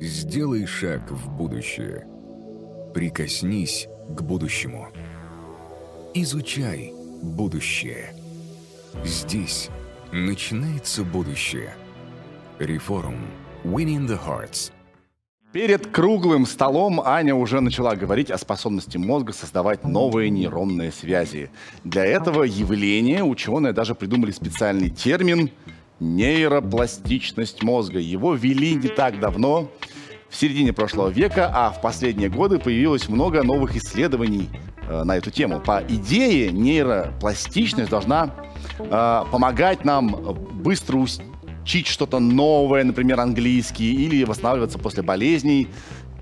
Сделай шаг в будущее. Прикоснись к будущему. Изучай будущее. Здесь начинается будущее. Реформ. Winning the Hearts. Перед круглым столом Аня уже начала говорить о способности мозга создавать новые нейронные связи. Для этого явления ученые даже придумали специальный термин нейропластичность мозга. Его ввели не так давно, в середине прошлого века, а в последние годы появилось много новых исследований э, на эту тему. По идее, нейропластичность должна э, помогать нам быстро учить что-то новое, например, английский, или восстанавливаться после болезней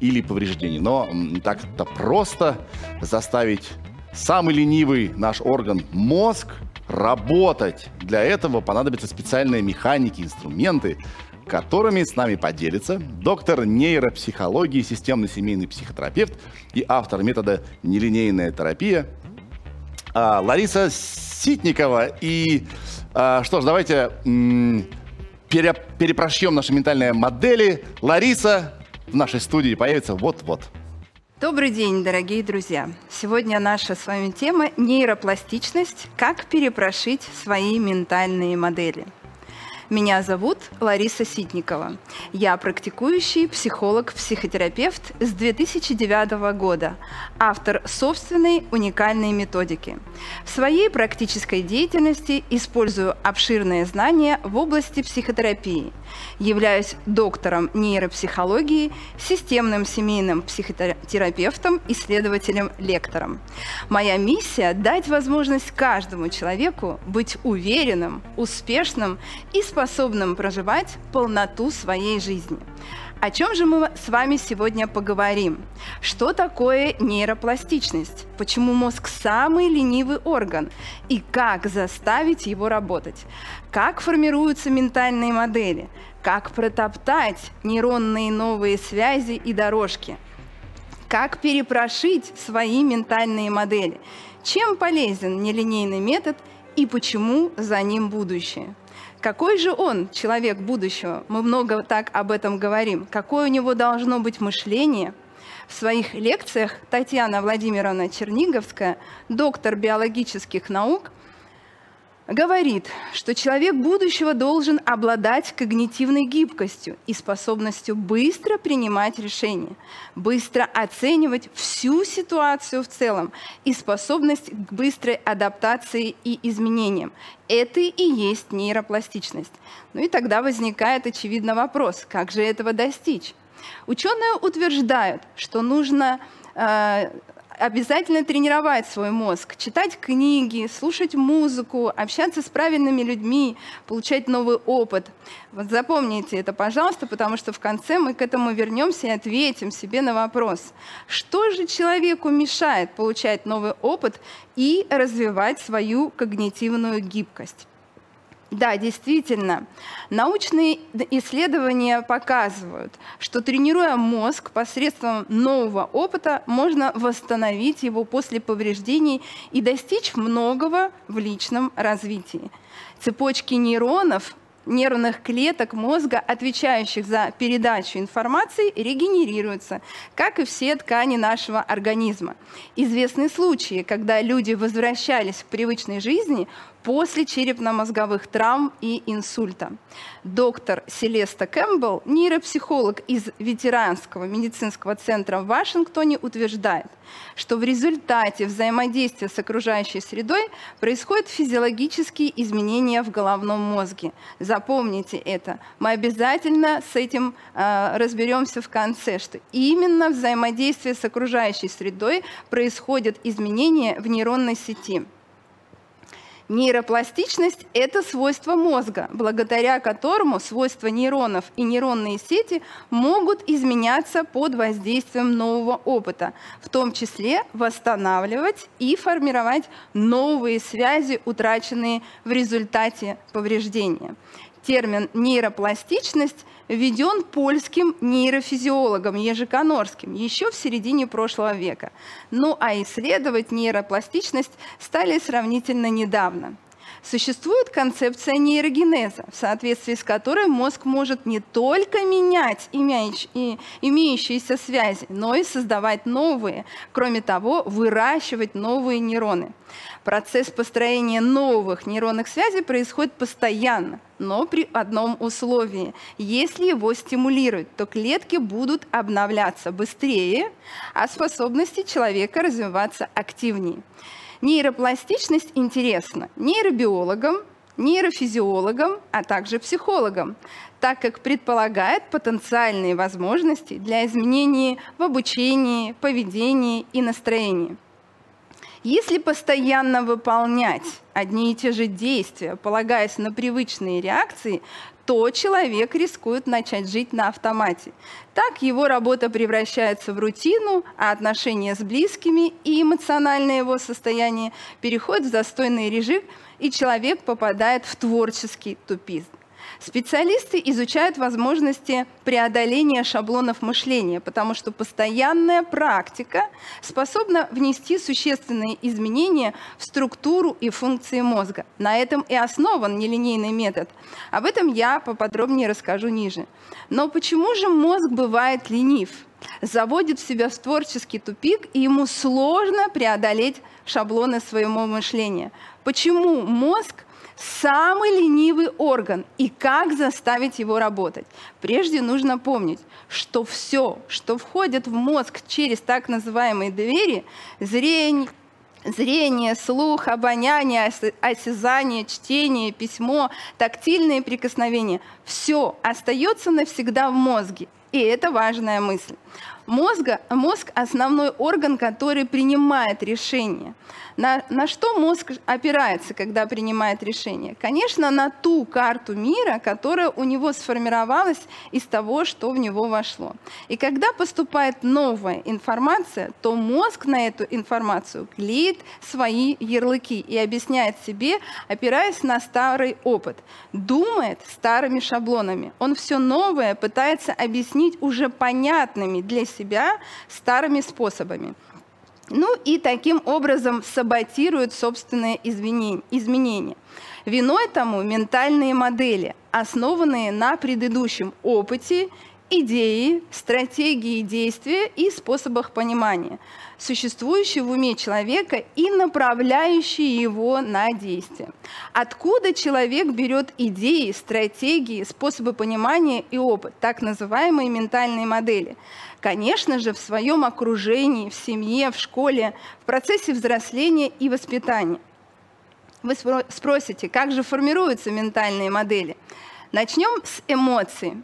или повреждений. Но не так-то просто заставить самый ленивый наш орган мозг работать. Для этого понадобятся специальные механики, инструменты, которыми с нами поделится доктор нейропсихологии, системный семейный психотерапевт и автор метода нелинейная терапия а, Лариса Ситникова. И а, что ж, давайте пере, перепрошьем наши ментальные модели. Лариса в нашей студии появится вот-вот. Добрый день, дорогие друзья! Сегодня наша с вами тема – нейропластичность. Как перепрошить свои ментальные модели – меня зовут Лариса Ситникова. Я практикующий психолог-психотерапевт с 2009 года, автор собственной уникальной методики. В своей практической деятельности использую обширные знания в области психотерапии. Являюсь доктором нейропсихологии, системным семейным психотерапевтом, исследователем, лектором. Моя миссия – дать возможность каждому человеку быть уверенным, успешным и способным проживать полноту своей жизни. О чем же мы с вами сегодня поговорим? Что такое нейропластичность? Почему мозг самый ленивый орган? И как заставить его работать? Как формируются ментальные модели? Как протоптать нейронные новые связи и дорожки? Как перепрошить свои ментальные модели? Чем полезен нелинейный метод и почему за ним будущее? Какой же он, человек будущего? Мы много так об этом говорим. Какое у него должно быть мышление? В своих лекциях Татьяна Владимировна Черниговская, доктор биологических наук, говорит, что человек будущего должен обладать когнитивной гибкостью и способностью быстро принимать решения, быстро оценивать всю ситуацию в целом и способность к быстрой адаптации и изменениям. Это и есть нейропластичность. Ну и тогда возникает очевидно вопрос, как же этого достичь? Ученые утверждают, что нужно э, обязательно тренировать свой мозг, читать книги, слушать музыку, общаться с правильными людьми, получать новый опыт. Вот запомните это, пожалуйста, потому что в конце мы к этому вернемся и ответим себе на вопрос, что же человеку мешает получать новый опыт и развивать свою когнитивную гибкость. Да, действительно. Научные исследования показывают, что тренируя мозг посредством нового опыта, можно восстановить его после повреждений и достичь многого в личном развитии. Цепочки нейронов нервных клеток мозга, отвечающих за передачу информации, регенерируются, как и все ткани нашего организма. Известны случаи, когда люди возвращались к привычной жизни после черепно-мозговых травм и инсульта. Доктор Селеста Кэмпбелл, нейропсихолог из ветеранского медицинского центра в Вашингтоне, утверждает, что в результате взаимодействия с окружающей средой происходят физиологические изменения в головном мозге. Запомните это. Мы обязательно с этим э, разберемся в конце, что именно взаимодействие с окружающей средой происходят изменения в нейронной сети. Нейропластичность – это свойство мозга, благодаря которому свойства нейронов и нейронные сети могут изменяться под воздействием нового опыта, в том числе восстанавливать и формировать новые связи, утраченные в результате повреждения. Термин нейропластичность введен польским нейрофизиологом Ежиконорским еще в середине прошлого века. Ну а исследовать нейропластичность стали сравнительно недавно. Существует концепция нейрогенеза, в соответствии с которой мозг может не только менять имеющиеся связи, но и создавать новые, кроме того, выращивать новые нейроны. Процесс построения новых нейронных связей происходит постоянно, но при одном условии. Если его стимулировать, то клетки будут обновляться быстрее, а способности человека развиваться активнее. Нейропластичность интересна нейробиологам, нейрофизиологам, а также психологам, так как предполагает потенциальные возможности для изменений в обучении, поведении и настроении. Если постоянно выполнять одни и те же действия, полагаясь на привычные реакции, то человек рискует начать жить на автомате. Так его работа превращается в рутину, а отношения с близкими и эмоциональное его состояние переходят в застойный режим, и человек попадает в творческий тупизм. Специалисты изучают возможности преодоления шаблонов мышления, потому что постоянная практика способна внести существенные изменения в структуру и функции мозга. На этом и основан нелинейный метод. Об этом я поподробнее расскажу ниже. Но почему же мозг бывает ленив? заводит себя в творческий тупик, и ему сложно преодолеть шаблоны своего мышления. Почему мозг самый ленивый орган и как заставить его работать. Прежде нужно помнить, что все, что входит в мозг через так называемые двери, зрение, зрение, слух, обоняние, осязание, чтение, письмо, тактильные прикосновения, все остается навсегда в мозге. И это важная мысль. Мозга, мозг – основной орган, который принимает решения. На, на что мозг опирается, когда принимает решение? Конечно, на ту карту мира, которая у него сформировалась из того, что в него вошло. И когда поступает новая информация, то мозг на эту информацию клеит свои ярлыки и объясняет себе, опираясь на старый опыт. Думает старыми шаблонами. Он все новое пытается объяснить уже понятными для себя старыми способами. Ну и таким образом саботируют собственные изменения. Виной тому ментальные модели, основанные на предыдущем опыте, идеи, стратегии действия и способах понимания, существующие в уме человека и направляющие его на действие. Откуда человек берет идеи, стратегии, способы понимания и опыт, так называемые ментальные модели? Конечно же, в своем окружении, в семье, в школе, в процессе взросления и воспитания. Вы спросите, как же формируются ментальные модели? Начнем с эмоций.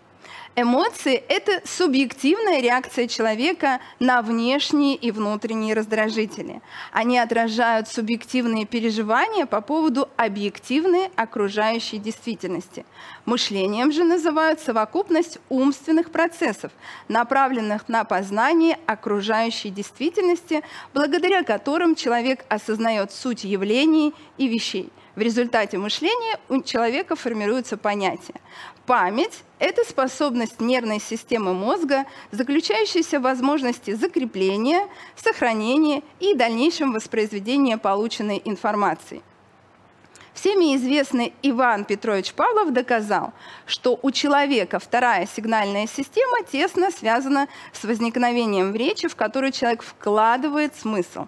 Эмоции – это субъективная реакция человека на внешние и внутренние раздражители. Они отражают субъективные переживания по поводу объективной окружающей действительности. Мышлением же называют совокупность умственных процессов, направленных на познание окружающей действительности, благодаря которым человек осознает суть явлений и вещей. В результате мышления у человека формируются понятия. Память – это способность нервной системы мозга, заключающаяся в возможности закрепления, сохранения и дальнейшем воспроизведения полученной информации. Всеми известный Иван Петрович Павлов доказал, что у человека вторая сигнальная система тесно связана с возникновением в речи, в которую человек вкладывает смысл.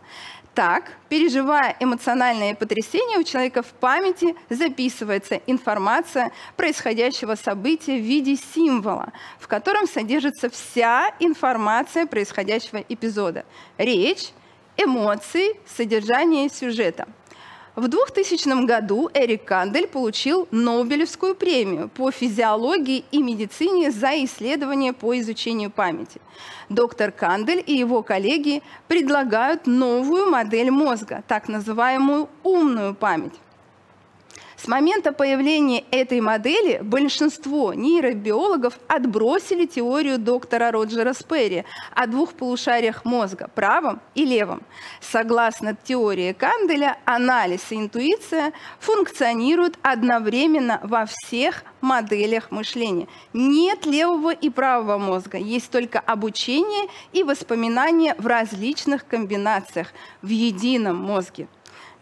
Так, переживая эмоциональные потрясения, у человека в памяти записывается информация происходящего события в виде символа, в котором содержится вся информация происходящего эпизода. Речь, эмоции, содержание сюжета – в 2000 году Эрик Кандель получил Нобелевскую премию по физиологии и медицине за исследования по изучению памяти. Доктор Кандель и его коллеги предлагают новую модель мозга, так называемую умную память. С момента появления этой модели большинство нейробиологов отбросили теорию доктора Роджера Сперри о двух полушариях мозга, правом и левом. Согласно теории Канделя, анализ и интуиция функционируют одновременно во всех моделях мышления. Нет левого и правого мозга, есть только обучение и воспоминания в различных комбинациях в едином мозге.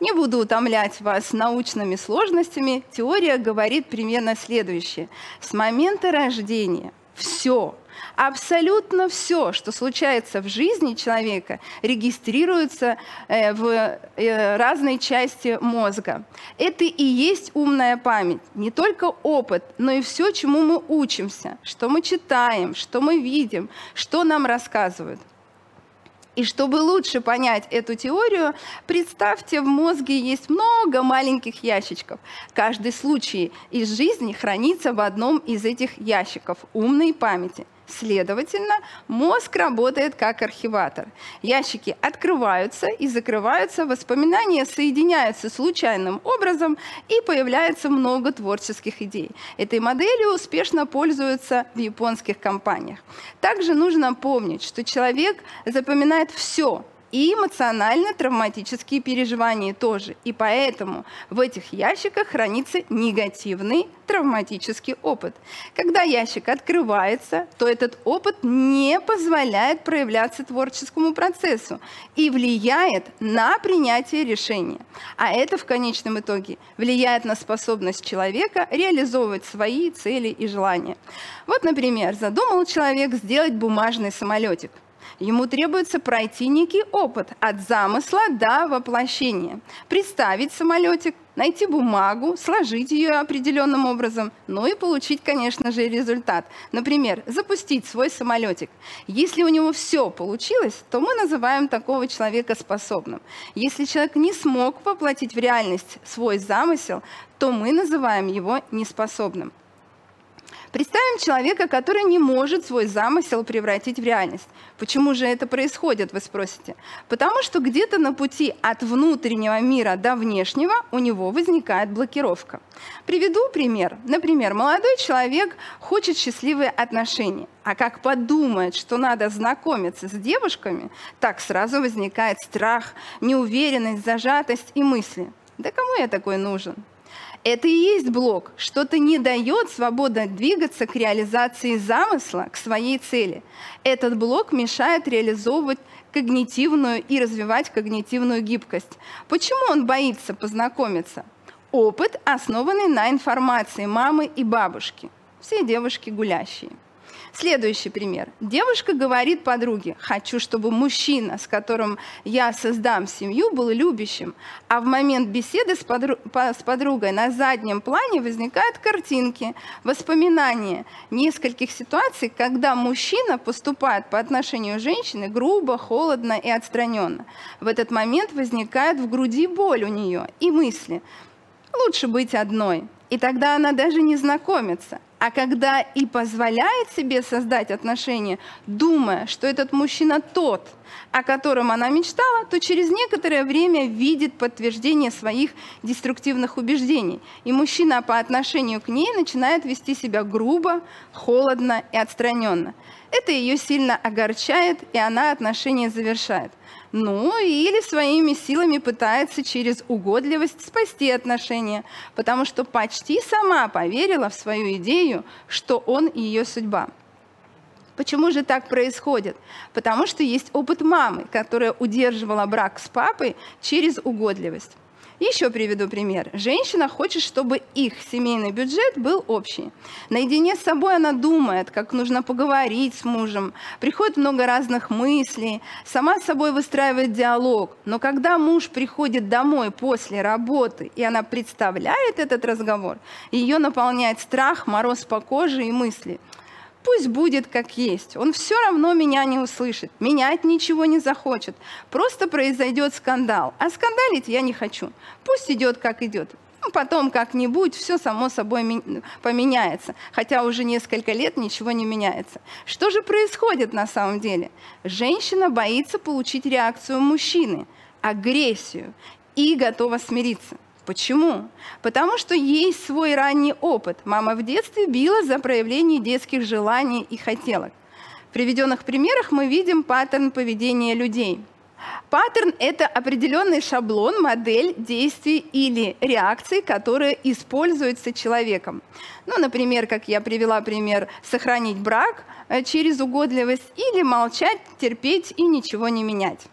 Не буду утомлять вас научными сложностями. Теория говорит примерно следующее. С момента рождения все, абсолютно все, что случается в жизни человека, регистрируется э, в э, разной части мозга. Это и есть умная память. Не только опыт, но и все, чему мы учимся, что мы читаем, что мы видим, что нам рассказывают. И чтобы лучше понять эту теорию, представьте, в мозге есть много маленьких ящичков. Каждый случай из жизни хранится в одном из этих ящиков умной памяти – Следовательно, мозг работает как архиватор. Ящики открываются и закрываются, воспоминания соединяются случайным образом и появляется много творческих идей. Этой моделью успешно пользуются в японских компаниях. Также нужно помнить, что человек запоминает все, и эмоционально-травматические переживания тоже. И поэтому в этих ящиках хранится негативный травматический опыт. Когда ящик открывается, то этот опыт не позволяет проявляться творческому процессу и влияет на принятие решения. А это в конечном итоге влияет на способность человека реализовывать свои цели и желания. Вот, например, задумал человек сделать бумажный самолетик – Ему требуется пройти некий опыт от замысла до воплощения. Представить самолетик, найти бумагу, сложить ее определенным образом, ну и получить, конечно же, результат. Например, запустить свой самолетик. Если у него все получилось, то мы называем такого человека способным. Если человек не смог воплотить в реальность свой замысел, то мы называем его неспособным. Представим человека, который не может свой замысел превратить в реальность. Почему же это происходит, вы спросите? Потому что где-то на пути от внутреннего мира до внешнего у него возникает блокировка. Приведу пример. Например, молодой человек хочет счастливые отношения, а как подумает, что надо знакомиться с девушками, так сразу возникает страх, неуверенность, зажатость и мысли. Да кому я такой нужен? Это и есть блок. Что-то не дает свободно двигаться к реализации замысла, к своей цели. Этот блок мешает реализовывать когнитивную и развивать когнитивную гибкость. Почему он боится познакомиться? Опыт, основанный на информации мамы и бабушки. Все девушки гулящие. Следующий пример. Девушка говорит подруге, хочу, чтобы мужчина, с которым я создам семью, был любящим. А в момент беседы с, подру- с подругой на заднем плане возникают картинки, воспоминания нескольких ситуаций, когда мужчина поступает по отношению к женщине грубо, холодно и отстраненно. В этот момент возникает в груди боль у нее и мысли. Лучше быть одной. И тогда она даже не знакомится. А когда и позволяет себе создать отношения, думая, что этот мужчина тот, о котором она мечтала, то через некоторое время видит подтверждение своих деструктивных убеждений. И мужчина по отношению к ней начинает вести себя грубо, холодно и отстраненно. Это ее сильно огорчает, и она отношения завершает. Ну, или своими силами пытается через угодливость спасти отношения, потому что почти сама поверила в свою идею, что он ее судьба. Почему же так происходит? Потому что есть опыт мамы, которая удерживала брак с папой через угодливость. Еще приведу пример. Женщина хочет, чтобы их семейный бюджет был общий. Наедине с собой она думает, как нужно поговорить с мужем. Приходит много разных мыслей. Сама с собой выстраивает диалог. Но когда муж приходит домой после работы, и она представляет этот разговор, ее наполняет страх, мороз по коже и мысли – Пусть будет как есть. Он все равно меня не услышит, менять ничего не захочет. Просто произойдет скандал. А скандалить я не хочу. Пусть идет как идет. Ну, потом как-нибудь все само собой поменяется. Хотя уже несколько лет ничего не меняется. Что же происходит на самом деле? Женщина боится получить реакцию мужчины, агрессию и готова смириться. Почему? Потому что есть свой ранний опыт. Мама в детстве била за проявление детских желаний и хотелок. В приведенных примерах мы видим паттерн поведения людей. Паттерн – это определенный шаблон, модель действий или реакций, которые используются человеком. Ну, например, как я привела пример, сохранить брак э, через угодливость или молчать, терпеть и ничего не менять.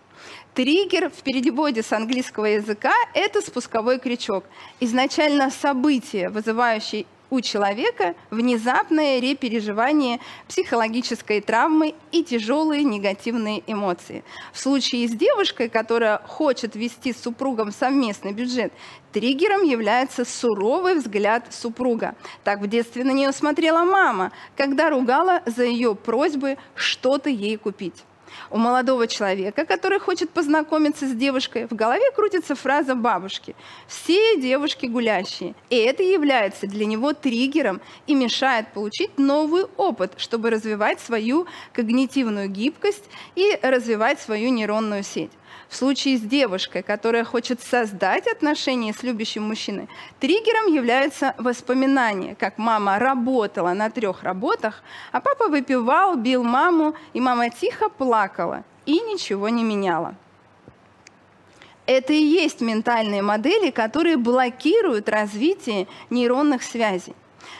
Триггер в переводе с английского языка – это спусковой крючок. Изначально событие, вызывающее у человека внезапное репереживание психологической травмы и тяжелые негативные эмоции. В случае с девушкой, которая хочет вести с супругом совместный бюджет, триггером является суровый взгляд супруга. Так в детстве на нее смотрела мама, когда ругала за ее просьбы что-то ей купить. У молодого человека, который хочет познакомиться с девушкой, в голове крутится фраза бабушки «все девушки гулящие». И это является для него триггером и мешает получить новый опыт, чтобы развивать свою когнитивную гибкость и развивать свою нейронную сеть. В случае с девушкой, которая хочет создать отношения с любящим мужчиной, триггером является воспоминание, как мама работала на трех работах, а папа выпивал, бил маму, и мама тихо плакала и ничего не меняла. Это и есть ментальные модели, которые блокируют развитие нейронных связей.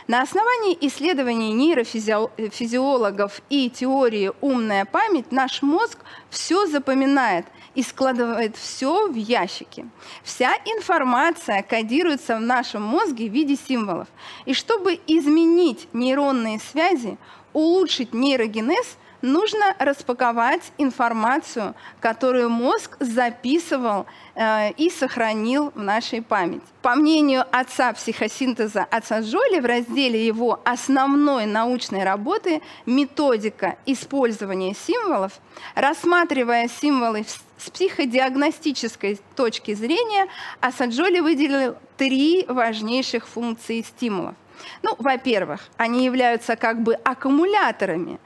На основании исследований нейрофизиологов и теории «умная память» наш мозг все запоминает и складывает все в ящики. Вся информация кодируется в нашем мозге в виде символов. И чтобы изменить нейронные связи, улучшить нейрогенез – нужно распаковать информацию, которую мозг записывал э, и сохранил в нашей памяти. По мнению отца психосинтеза отца Джоли в разделе его основной научной работы «Методика использования символов», рассматривая символы с психодиагностической точки зрения, Асаджоли выделил три важнейших функции стимулов. Ну, во-первых, они являются как бы аккумуляторами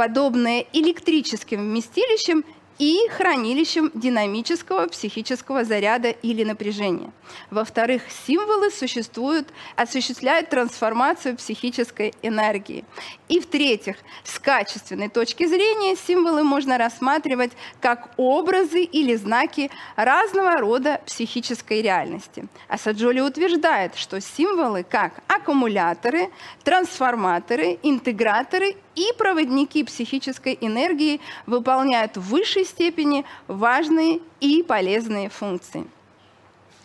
подобное электрическим вместилищам и хранилищем динамического психического заряда или напряжения. Во-вторых, символы существуют, осуществляют трансформацию психической энергии. И в-третьих, с качественной точки зрения символы можно рассматривать как образы или знаки разного рода психической реальности. А Саджоли утверждает, что символы как аккумуляторы, трансформаторы, интеграторы и проводники психической энергии выполняют в высшей степени важные и полезные функции.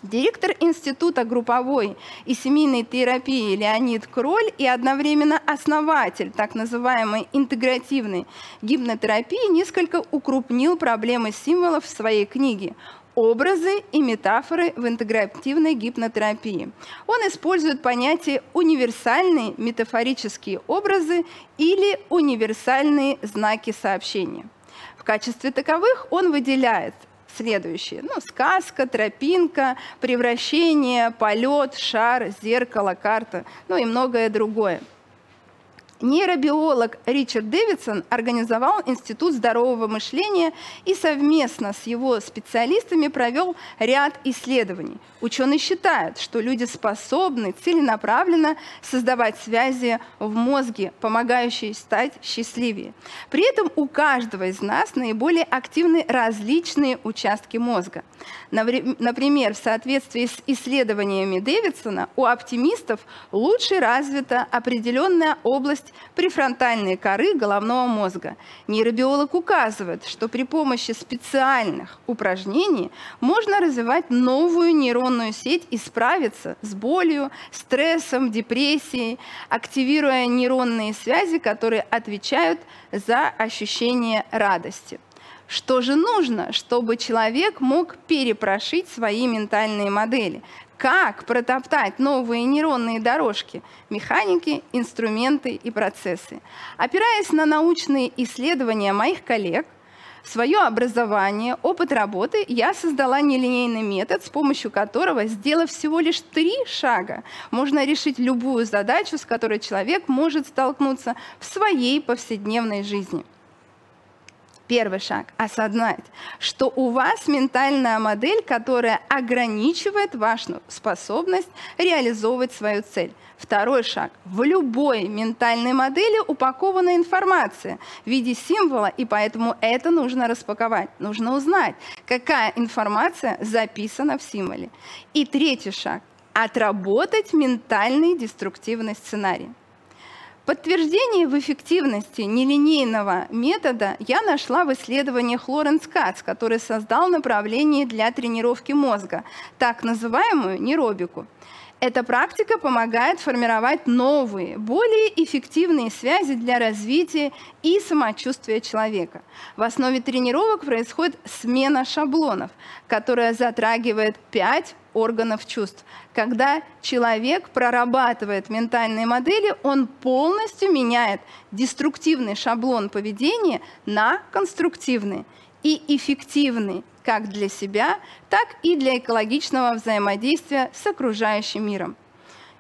Директор Института групповой и семейной терапии Леонид Кроль и одновременно основатель так называемой интегративной гипнотерапии несколько укрупнил проблемы символов в своей книге образы и метафоры в интегративной гипнотерапии. Он использует понятие универсальные метафорические образы или универсальные знаки сообщения. В качестве таковых он выделяет следующие. Ну, сказка, тропинка, превращение, полет, шар, зеркало, карта, ну и многое другое. Нейробиолог Ричард Дэвидсон организовал Институт здорового мышления и совместно с его специалистами провел ряд исследований. Ученые считают, что люди способны целенаправленно создавать связи в мозге, помогающие стать счастливее. При этом у каждого из нас наиболее активны различные участки мозга. Например, в соответствии с исследованиями Дэвидсона, у оптимистов лучше развита определенная область префронтальной коры головного мозга. Нейробиолог указывает, что при помощи специальных упражнений можно развивать новую нейронную сеть и справиться с болью, стрессом, депрессией, активируя нейронные связи, которые отвечают за ощущение радости. Что же нужно, чтобы человек мог перепрошить свои ментальные модели? Как протоптать новые нейронные дорожки, механики, инструменты и процессы? Опираясь на научные исследования моих коллег, свое образование, опыт работы, я создала нелинейный метод, с помощью которого, сделав всего лишь три шага, можно решить любую задачу, с которой человек может столкнуться в своей повседневной жизни. Первый шаг – осознать, что у вас ментальная модель, которая ограничивает вашу способность реализовывать свою цель. Второй шаг – в любой ментальной модели упакована информация в виде символа, и поэтому это нужно распаковать. Нужно узнать, какая информация записана в символе. И третий шаг – отработать ментальный деструктивный сценарий. Подтверждение в эффективности нелинейного метода я нашла в исследованиях Лоренс Кац, который создал направление для тренировки мозга, так называемую нейробику. Эта практика помогает формировать новые, более эффективные связи для развития и самочувствия человека. В основе тренировок происходит смена шаблонов, которая затрагивает пять органов чувств. Когда человек прорабатывает ментальные модели, он полностью меняет деструктивный шаблон поведения на конструктивный и эффективный как для себя, так и для экологичного взаимодействия с окружающим миром.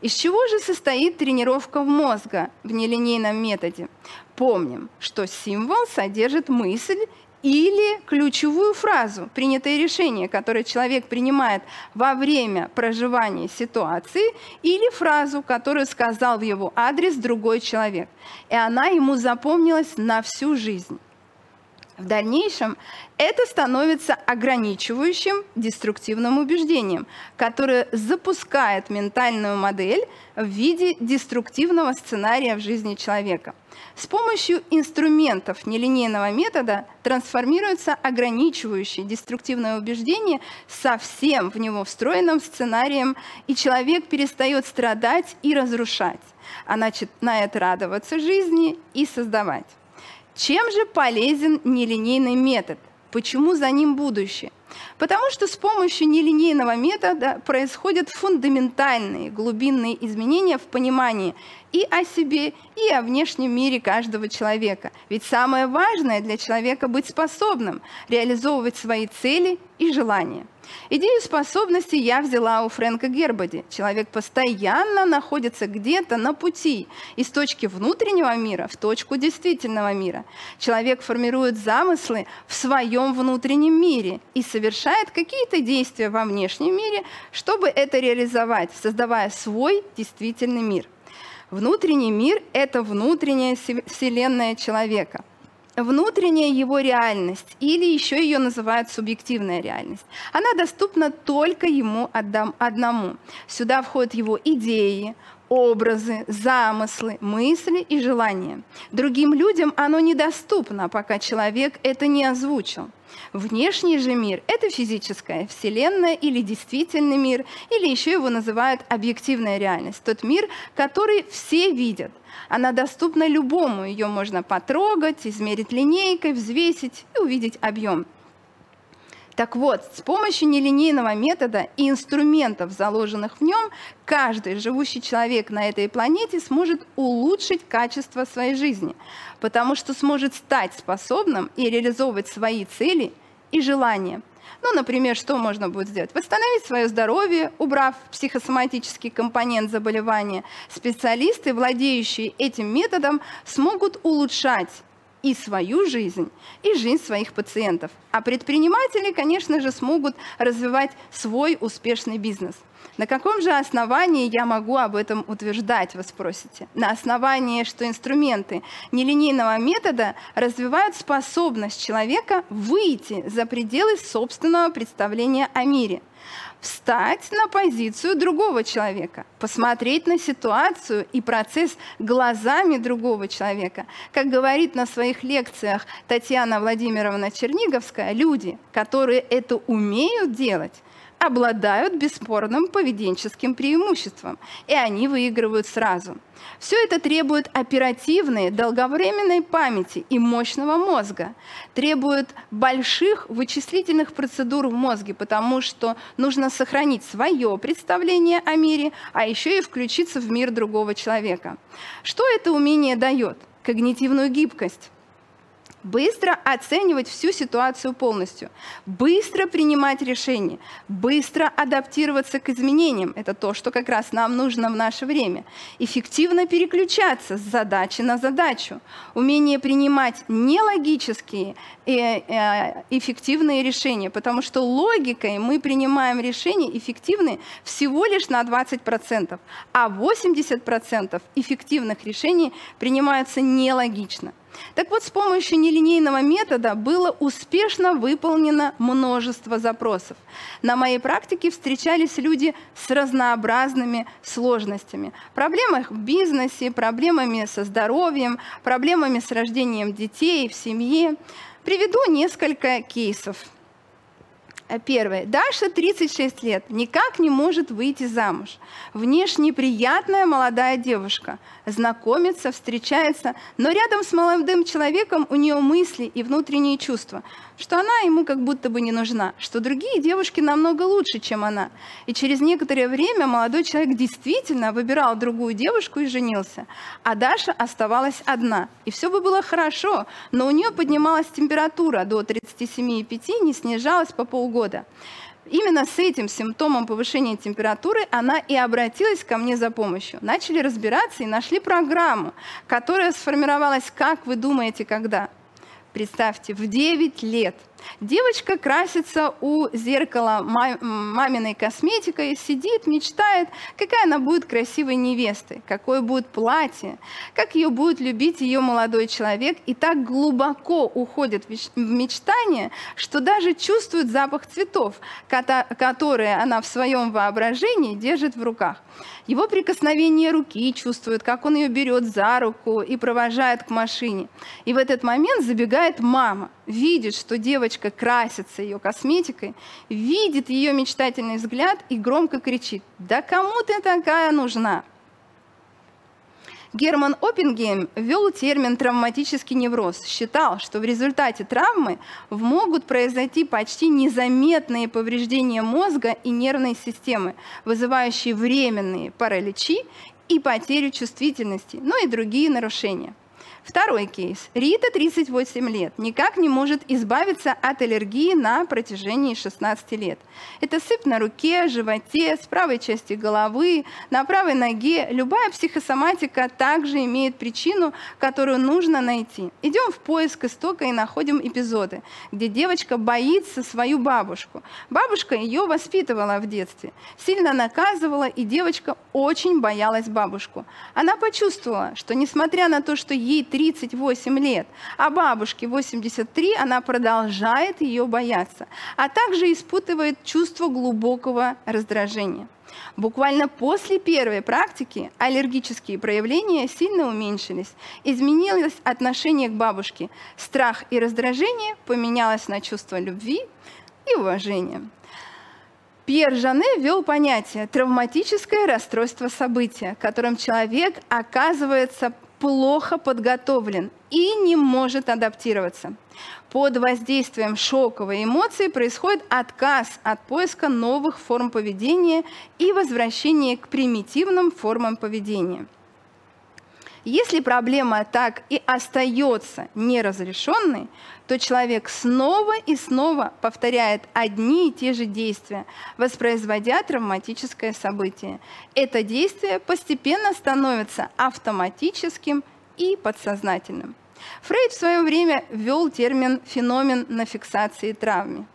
Из чего же состоит тренировка мозга в нелинейном методе? Помним, что символ содержит мысль или ключевую фразу, принятое решение, которое человек принимает во время проживания ситуации, или фразу, которую сказал в его адрес другой человек. И она ему запомнилась на всю жизнь. В дальнейшем это становится ограничивающим деструктивным убеждением, которое запускает ментальную модель в виде деструктивного сценария в жизни человека. С помощью инструментов нелинейного метода трансформируется ограничивающее деструктивное убеждение совсем в него встроенным сценарием, и человек перестает страдать и разрушать, а начинает радоваться жизни и создавать. Чем же полезен нелинейный метод? Почему за ним будущее? Потому что с помощью нелинейного метода происходят фундаментальные глубинные изменения в понимании и о себе, и о внешнем мире каждого человека. Ведь самое важное для человека быть способным реализовывать свои цели и желания. Идею способности я взяла у Фрэнка Гербоди. Человек постоянно находится где-то на пути из точки внутреннего мира в точку действительного мира. Человек формирует замыслы в своем внутреннем мире и совершает какие-то действия во внешнем мире, чтобы это реализовать, создавая свой действительный мир. Внутренний мир – это внутренняя вселенная человека – внутренняя его реальность, или еще ее называют субъективная реальность. Она доступна только ему одному. Сюда входят его идеи, образы, замыслы, мысли и желания. Другим людям оно недоступно, пока человек это не озвучил. Внешний же мир – это физическая вселенная или действительный мир, или еще его называют объективная реальность. Тот мир, который все видят. Она доступна любому, ее можно потрогать, измерить линейкой, взвесить и увидеть объем. Так вот, с помощью нелинейного метода и инструментов, заложенных в нем, каждый живущий человек на этой планете сможет улучшить качество своей жизни, потому что сможет стать способным и реализовывать свои цели и желания. Ну, например, что можно будет сделать? Восстановить свое здоровье, убрав психосоматический компонент заболевания. Специалисты, владеющие этим методом, смогут улучшать и свою жизнь, и жизнь своих пациентов. А предприниматели, конечно же, смогут развивать свой успешный бизнес. На каком же основании я могу об этом утверждать, вы спросите? На основании, что инструменты нелинейного метода развивают способность человека выйти за пределы собственного представления о мире – встать на позицию другого человека, посмотреть на ситуацию и процесс глазами другого человека. Как говорит на своих лекциях Татьяна Владимировна Черниговская, люди, которые это умеют делать, обладают бесспорным поведенческим преимуществом, и они выигрывают сразу. Все это требует оперативной, долговременной памяти и мощного мозга, требует больших вычислительных процедур в мозге, потому что нужно сохранить свое представление о мире, а еще и включиться в мир другого человека. Что это умение дает? Когнитивную гибкость быстро оценивать всю ситуацию полностью, быстро принимать решения, быстро адаптироваться к изменениям. Это то, что как раз нам нужно в наше время. Эффективно переключаться с задачи на задачу. Умение принимать нелогические э, э, эффективные решения, потому что логикой мы принимаем решения эффективные всего лишь на 20%, а 80% эффективных решений принимаются нелогично – Так вот, с помощью нелинейного метода было успешно выполнено множество запросов. На моей практике встречались люди с разнообразными сложностями. Проблемами в бизнесе, проблемами со здоровьем, проблемами с рождением детей в семье. Приведу несколько кейсов. Первое. Даша, 36 лет, никак не может выйти замуж. Внешне приятная молодая девушка. Знакомится, встречается, но рядом с молодым человеком у нее мысли и внутренние чувства – что она ему как будто бы не нужна, что другие девушки намного лучше, чем она. И через некоторое время молодой человек действительно выбирал другую девушку и женился. А Даша оставалась одна. И все бы было хорошо, но у нее поднималась температура до 37,5, не снижалась по полгода. Именно с этим симптомом повышения температуры она и обратилась ко мне за помощью. Начали разбираться и нашли программу, которая сформировалась, как вы думаете, когда? Представьте, в 9 лет – Девочка красится у зеркала маминой косметикой, сидит, мечтает, какая она будет красивой невестой, какое будет платье, как ее будет любить ее молодой человек, и так глубоко уходит в мечтание, что даже чувствует запах цветов, которые она в своем воображении держит в руках. Его прикосновение руки чувствует, как он ее берет за руку и провожает к машине. И в этот момент забегает мама, видит, что девочка красится ее косметикой, видит ее мечтательный взгляд и громко кричит «Да кому ты такая нужна?» Герман Оппингейм ввел термин «травматический невроз», считал, что в результате травмы могут произойти почти незаметные повреждения мозга и нервной системы, вызывающие временные параличи и потерю чувствительности, ну и другие нарушения – Второй кейс. Рита, 38 лет, никак не может избавиться от аллергии на протяжении 16 лет. Это сыпь на руке, животе, с правой части головы, на правой ноге. Любая психосоматика также имеет причину, которую нужно найти. Идем в поиск истока и находим эпизоды, где девочка боится свою бабушку. Бабушка ее воспитывала в детстве, сильно наказывала, и девочка очень боялась бабушку. Она почувствовала, что несмотря на то, что ей 38 лет, а бабушке 83, она продолжает ее бояться, а также испытывает чувство глубокого раздражения. Буквально после первой практики аллергические проявления сильно уменьшились. Изменилось отношение к бабушке. Страх и раздражение поменялось на чувство любви и уважения. Пьер Жане ввел понятие травматическое расстройство события, которым человек оказывается плохо подготовлен и не может адаптироваться. Под воздействием шоковой эмоции происходит отказ от поиска новых форм поведения и возвращение к примитивным формам поведения. Если проблема так и остается неразрешенной, то человек снова и снова повторяет одни и те же действия, воспроизводя травматическое событие. Это действие постепенно становится автоматическим и подсознательным. Фрейд в свое время ввел термин «феномен на фиксации травмы».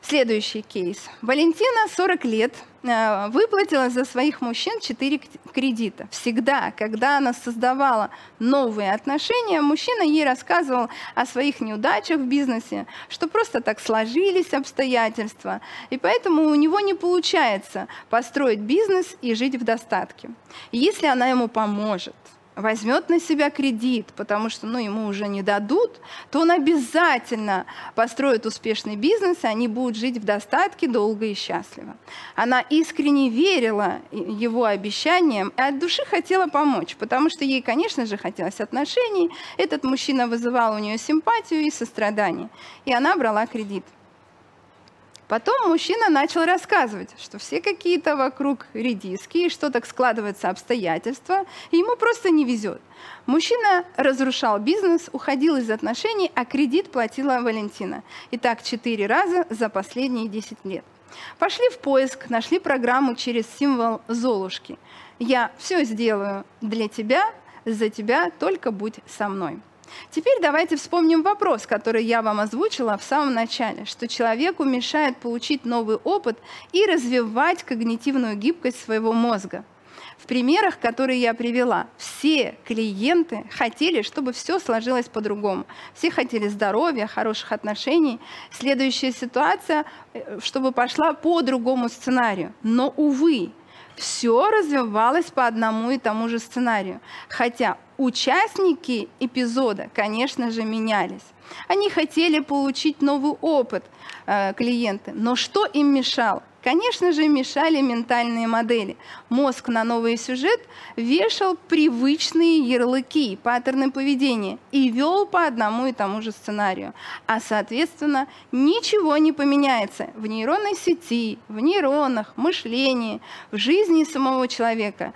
Следующий кейс. Валентина, 40 лет, э, выплатила за своих мужчин 4 кредита. Всегда, когда она создавала новые отношения, мужчина ей рассказывал о своих неудачах в бизнесе, что просто так сложились обстоятельства, и поэтому у него не получается построить бизнес и жить в достатке. Если она ему поможет – возьмет на себя кредит, потому что ну, ему уже не дадут, то он обязательно построит успешный бизнес, и они будут жить в достатке долго и счастливо. Она искренне верила его обещаниям и от души хотела помочь, потому что ей, конечно же, хотелось отношений. Этот мужчина вызывал у нее симпатию и сострадание, и она брала кредит. Потом мужчина начал рассказывать, что все какие-то вокруг редиски, что так складываются обстоятельства, и ему просто не везет. Мужчина разрушал бизнес, уходил из отношений, а кредит платила Валентина. И так четыре раза за последние 10 лет. Пошли в поиск, нашли программу через символ Золушки. «Я все сделаю для тебя, за тебя, только будь со мной». Теперь давайте вспомним вопрос, который я вам озвучила в самом начале, что человеку мешает получить новый опыт и развивать когнитивную гибкость своего мозга. В примерах, которые я привела, все клиенты хотели, чтобы все сложилось по-другому. Все хотели здоровья, хороших отношений. Следующая ситуация, э, чтобы пошла по другому сценарию. Но, увы, все развивалось по одному и тому же сценарию. Хотя участники эпизода, конечно же, менялись. Они хотели получить новый опыт, э, клиенты, но что им мешало? Конечно же, мешали ментальные модели. Мозг на новый сюжет вешал привычные ярлыки, паттерны поведения и вел по одному и тому же сценарию. А, соответственно, ничего не поменяется в нейронной сети, в нейронах, мышлении, в жизни самого человека,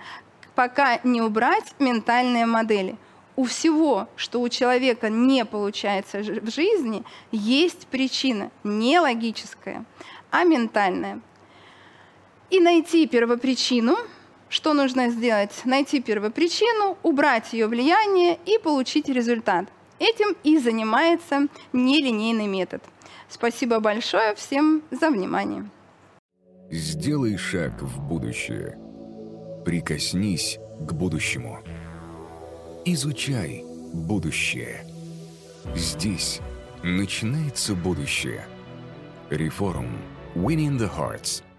пока не убрать ментальные модели у всего, что у человека не получается в жизни, есть причина не логическая, а ментальная. И найти первопричину, что нужно сделать? Найти первопричину, убрать ее влияние и получить результат. Этим и занимается нелинейный метод. Спасибо большое всем за внимание. Сделай шаг в будущее. Прикоснись к будущему. Изучай будущее. Здесь начинается будущее. Реформ. Winning the Hearts –